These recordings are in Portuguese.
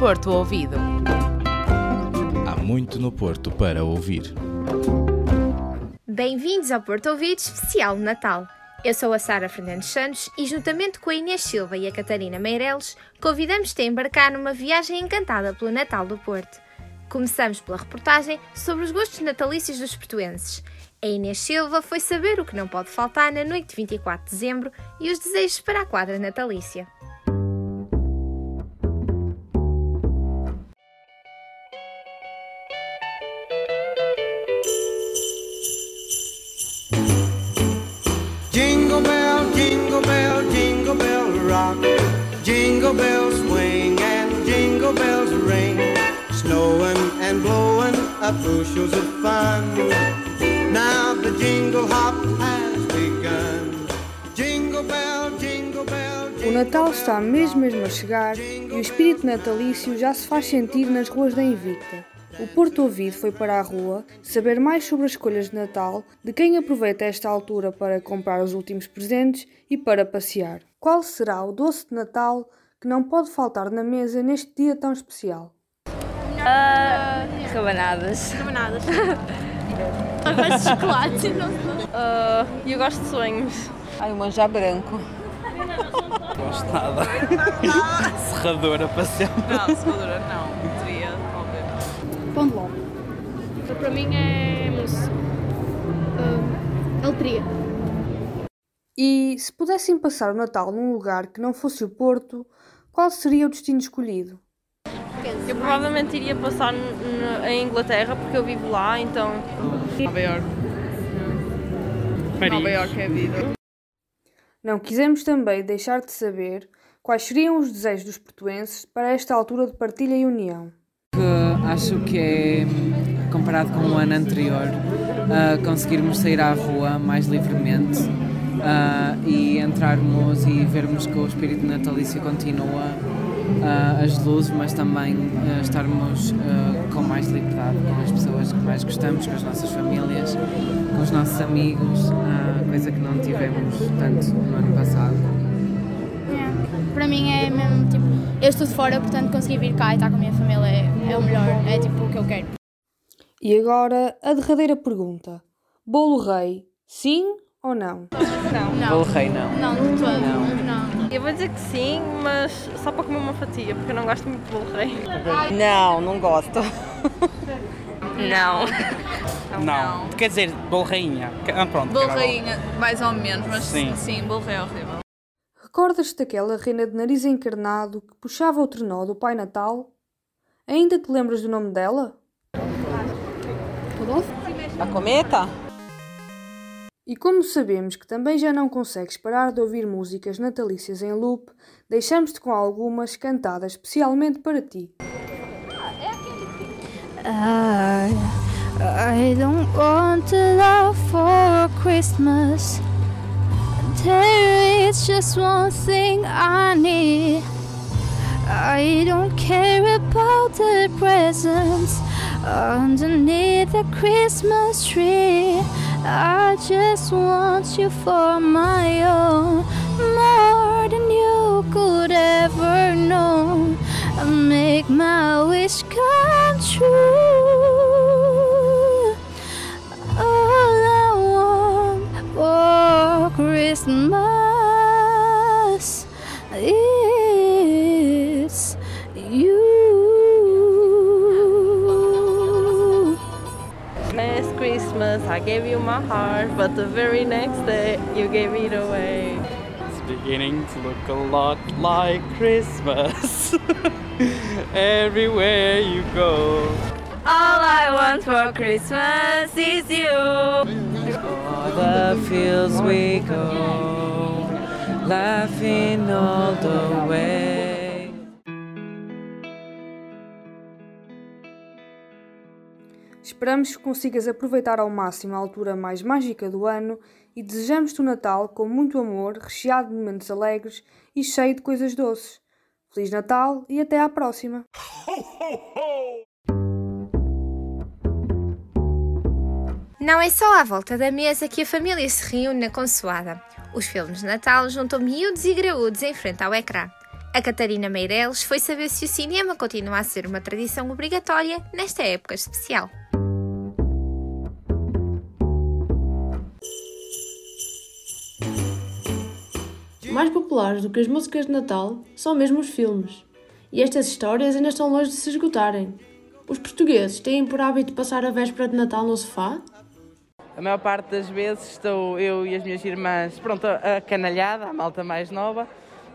Porto Ouvido. Há muito no Porto para ouvir. Bem-vindos ao Porto Ouvido especial de Natal. Eu sou a Sara Fernandes Santos e, juntamente com a Inês Silva e a Catarina Meireles, convidamos-te a embarcar numa viagem encantada pelo Natal do Porto. Começamos pela reportagem sobre os gostos natalícios dos portuenses. A Inês Silva foi saber o que não pode faltar na noite de 24 de dezembro e os desejos para a quadra natalícia. Jingle bell, jingle bell rock. Jingle bells swing and jingle bells ring. Snowing and blowing up bushels of fun. Now the jingle hop has begun. Jingle bell, jingle bell, O Natal está mesmo mesmo a chegar e o espírito natalício já se faz sentir nas ruas da Invicta. O Porto Ouvido foi para a rua saber mais sobre as escolhas de Natal, de quem aproveita esta altura para comprar os últimos presentes e para passear. Qual será o doce de Natal que não pode faltar na mesa neste dia tão especial? Rabanadas. Rabanadas. Arroz de chocolate. Ah, eu gosto de sonhos. Ai, o manjar branco. gosto nada. Serradora para sempre. Não, serradora não. Para mim é mousse. Uh, aletria. E se pudessem passar o Natal num lugar que não fosse o Porto, qual seria o destino escolhido? Eu provavelmente iria passar em Inglaterra porque eu vivo lá, então. Nova York. Nova York é a vida. Não quisemos também deixar de saber quais seriam os desejos dos portuenses para esta altura de partilha e união. que acho que é, comparado com o ano anterior, ah, conseguirmos sair à rua mais livremente ah, e entrarmos e vermos que o espírito natalício continua, ah, as luzes, mas também estarmos com mais liberdade com as pessoas que mais gostamos, com as nossas famílias, com os nossos amigos, coisa que não tivemos tanto no ano passado. Para mim é mesmo tipo. Eu estou de fora, portanto conseguir vir cá e estar com a minha família é, é o melhor. É tipo o que eu quero. E agora a derradeira pergunta: Bolo Rei, sim ou não? Não. Bolo rei não. Não, de todo. Não. Eu vou dizer que sim, mas só para comer uma fatia, porque eu não gosto muito de bolo rei. Não, não gosto. Não. Não. Quer dizer, bolo rainha. Ah, pronto. Bolo rainha, mais ou menos, mas Sim. sim, sim bolo rei é horrível. Recordas-te daquela reina de nariz encarnado que puxava o trenó do Pai Natal? Ainda te lembras do nome dela? A cometa? E como sabemos que também já não consegues parar de ouvir músicas natalícias em loop, deixamos-te com algumas cantadas especialmente para ti. I, I don't want a lot for Christmas. There is just one thing I need. I don't care about the presents underneath the Christmas tree. I just want you for my own, more than you could ever know. Make my wish come true. All I want for Christmas very next day you gave it away. It's beginning to look a lot like Christmas. Everywhere you go. All I want for Christmas is you. All the fields we go, laughing all the way. Esperamos que consigas aproveitar ao máximo a altura mais mágica do ano e desejamos-te o Natal com muito amor, recheado de momentos alegres e cheio de coisas doces. Feliz Natal e até à próxima! Não é só à volta da mesa que a família se reúne na consoada. Os filmes de Natal juntam miúdos e graúdos em frente ao ecrã. A Catarina Meireles foi saber se o cinema continua a ser uma tradição obrigatória nesta época especial. Mais populares do que as músicas de Natal são mesmo os filmes. E estas histórias ainda estão longe de se esgotarem. Os portugueses têm por hábito passar a véspera de Natal no sofá? A maior parte das vezes estou eu e as minhas irmãs, pronto, a canalhada, a malta mais nova,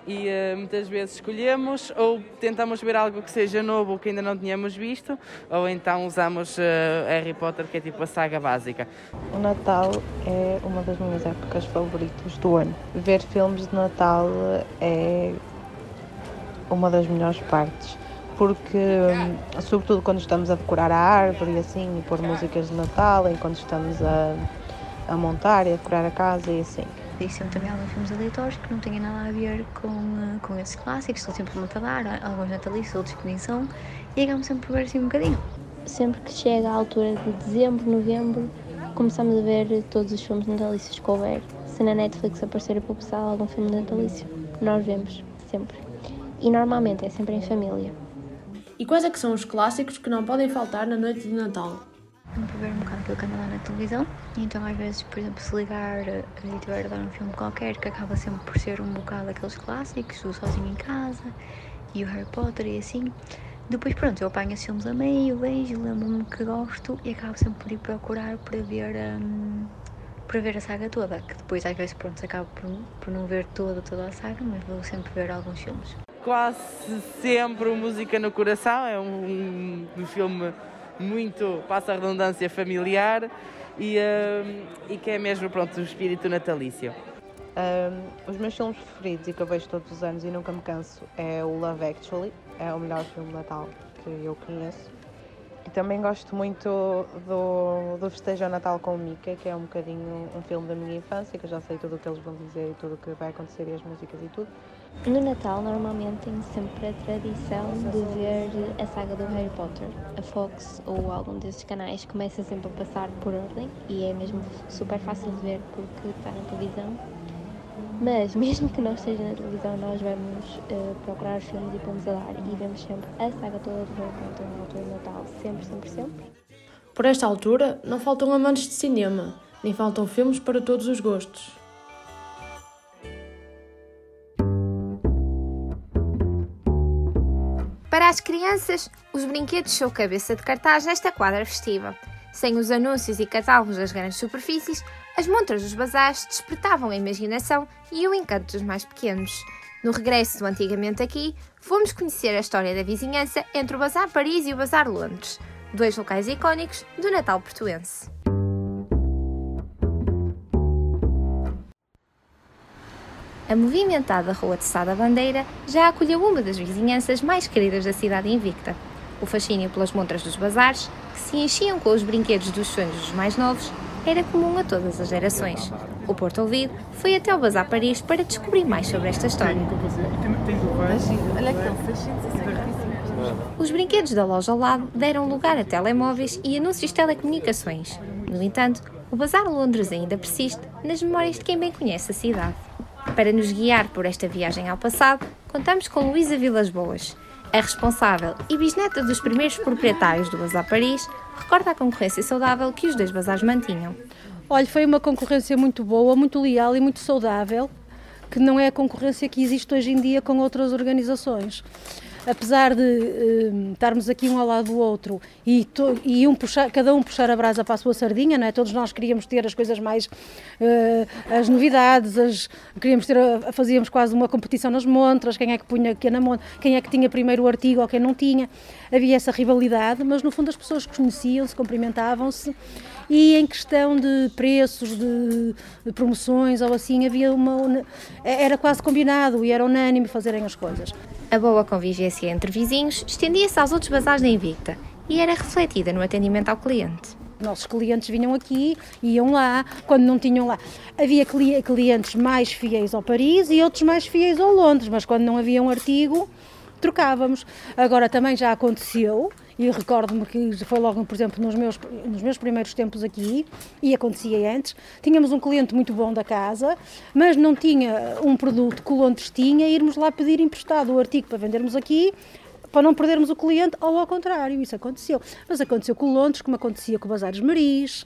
e uh, muitas vezes escolhemos ou tentamos ver algo que seja novo que ainda não tínhamos visto, ou então usamos uh, Harry Potter, que é tipo a saga básica. O Natal é uma das minhas épocas favoritas do ano. Ver filmes de Natal é uma das melhores partes. Porque, sobretudo quando estamos a decorar a árvore e assim, e pôr músicas de Natal, enquanto estamos a, a montar e a decorar a casa e assim. E sempre também alguns filmes aleatórios que não têm nada a ver com, eh, com esses clássicos, estão sempre a falar, alguns natalícios, outros que nem são, e acabamos sempre por ver assim um bocadinho. Sempre que chega a altura de dezembro, novembro, começamos a ver todos os filmes natalícios que houver. Se na Netflix aparecer para o pessoal algum filme natalício, nós vemos, sempre. E normalmente é sempre em família. E quais é que são os clássicos que não podem faltar na noite de Natal? Um bocado aquilo que anda lá na televisão, então às vezes, por exemplo, se ligar e tiver a dar um filme qualquer, que acaba sempre por ser um bocado aqueles clássicos, o Sozinho em Casa e o Harry Potter e assim. Depois, pronto, eu apanho esses filmes a meio, vejo, lembro-me que gosto e acabo sempre por ir procurar para ver, um, para ver a saga toda, que depois às vezes, pronto, acabo por, por não ver toda, toda a saga, mas vou sempre ver alguns filmes quase sempre Música no Coração, é um, um filme muito, passa a redundância, familiar e, um, e que é mesmo pronto, o espírito natalício. Um, os meus filmes preferidos e que eu vejo todos os anos e nunca me canso é o Love Actually, é o melhor filme de Natal que eu conheço. Também gosto muito do, do Festejo ao Natal com o Mickey, que é um bocadinho um filme da minha infância, que eu já sei tudo o que eles vão dizer e tudo o que vai acontecer e as músicas e tudo. No Natal, normalmente tenho sempre a tradição de ver a saga do Harry Potter. A Fox ou algum desses canais começa sempre a passar por ordem e é mesmo super fácil de ver porque está na televisão. Mas, mesmo que não esteja na televisão, nós vamos uh, procurar os filmes e vamos a dar e vemos sempre a saga toda do Harry Potter na altura do Natal. Sempre, sempre, sempre. Por esta altura, não faltam amantes de cinema, nem faltam filmes para todos os gostos. Para as crianças, os brinquedos são cabeça de cartaz nesta quadra festiva. Sem os anúncios e catálogos das grandes superfícies, as montras dos bazares despertavam a imaginação e o encanto dos mais pequenos. No regresso do Antigamente Aqui, fomos conhecer a história da vizinhança entre o Bazar Paris e o Bazar Londres, dois locais icónicos do Natal portuense. A movimentada Rua de Sada Bandeira já acolheu uma das vizinhanças mais queridas da cidade invicta. O fascínio pelas montras dos bazares, que se enchiam com os brinquedos dos sonhos dos mais novos, era comum a todas as gerações. O Porto Ouvido foi até o Bazar Paris para descobrir mais sobre esta história. Os brinquedos da loja ao lado deram lugar a telemóveis e anúncios de telecomunicações. No entanto, o Bazar Londres ainda persiste nas memórias de quem bem conhece a cidade. Para nos guiar por esta viagem ao passado, contamos com Luísa Vilas Boas. A responsável e bisneta dos primeiros proprietários do Bazar Paris recorda a concorrência saudável que os dois bazares mantinham. Olha, foi uma concorrência muito boa, muito leal e muito saudável, que não é a concorrência que existe hoje em dia com outras organizações apesar de uh, estarmos aqui um ao lado do outro e, to, e um puxar, cada um puxar a brasa para a sua sardinha, não é? todos nós queríamos ter as coisas mais, uh, as novidades, as, queríamos ter, a, fazíamos quase uma competição nas montras, quem é que punha que na montra, quem é que tinha primeiro o artigo ou quem não tinha, havia essa rivalidade, mas no fundo as pessoas conheciam-se, cumprimentavam-se e em questão de preços, de, de, promoções ou assim, havia uma. Era quase combinado e era unânime fazerem as coisas. A boa convivência entre vizinhos estendia-se aos outros bazares da Invicta e era refletida no atendimento ao cliente. Nossos clientes vinham aqui, iam lá, quando não tinham lá. Havia clientes mais fiéis ao Paris e outros mais fiéis ao Londres, mas quando não havia um artigo, trocávamos. Agora também já aconteceu e recordo-me que foi logo, por exemplo, nos meus, nos meus primeiros tempos aqui, e acontecia antes, tínhamos um cliente muito bom da casa, mas não tinha um produto que o Londres tinha, irmos lá pedir emprestado o artigo para vendermos aqui, para não perdermos o cliente, ou ao contrário, isso aconteceu. Mas aconteceu com Londres, como acontecia com o Bazares Maris,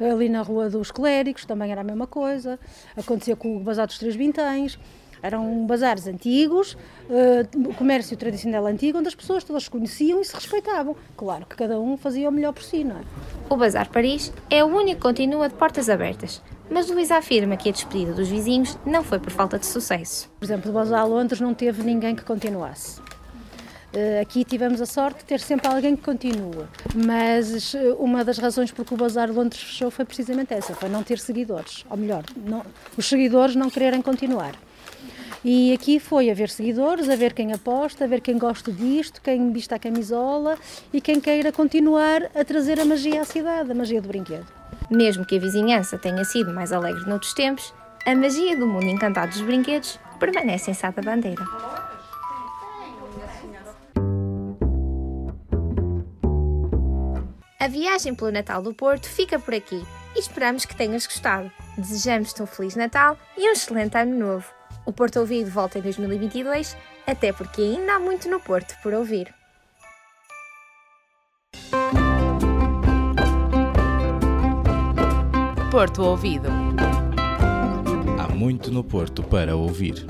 ali na Rua dos Clérigos, também era a mesma coisa, acontecia com o Bazar dos Três Vintães, eram bazares antigos, uh, comércio tradicional antigo, onde as pessoas todas se conheciam e se respeitavam. Claro que cada um fazia o melhor por si, não é? O Bazar Paris é o único que continua de portas abertas, mas Luísa afirma que a despedida dos vizinhos não foi por falta de sucesso. Por exemplo, o Bazar Londres não teve ninguém que continuasse. Uh, aqui tivemos a sorte de ter sempre alguém que continua, mas uh, uma das razões por que o Bazar Londres fechou foi precisamente essa, foi não ter seguidores, ou melhor, não, os seguidores não quererem continuar. E aqui foi a ver seguidores, a ver quem aposta, a ver quem gosta disto, quem vista a camisola e quem queira continuar a trazer a magia à cidade, a magia do brinquedo. Mesmo que a vizinhança tenha sido mais alegre noutros tempos, a magia do mundo encantado dos brinquedos permanece em Sá da Bandeira. A viagem pelo Natal do Porto fica por aqui e esperamos que tenhas gostado. Desejamos-te um Feliz Natal e um excelente Ano Novo. O Porto Ouvido volta em 2022, até porque ainda há muito no Porto por ouvir. Porto Ouvido. Há muito no Porto para ouvir.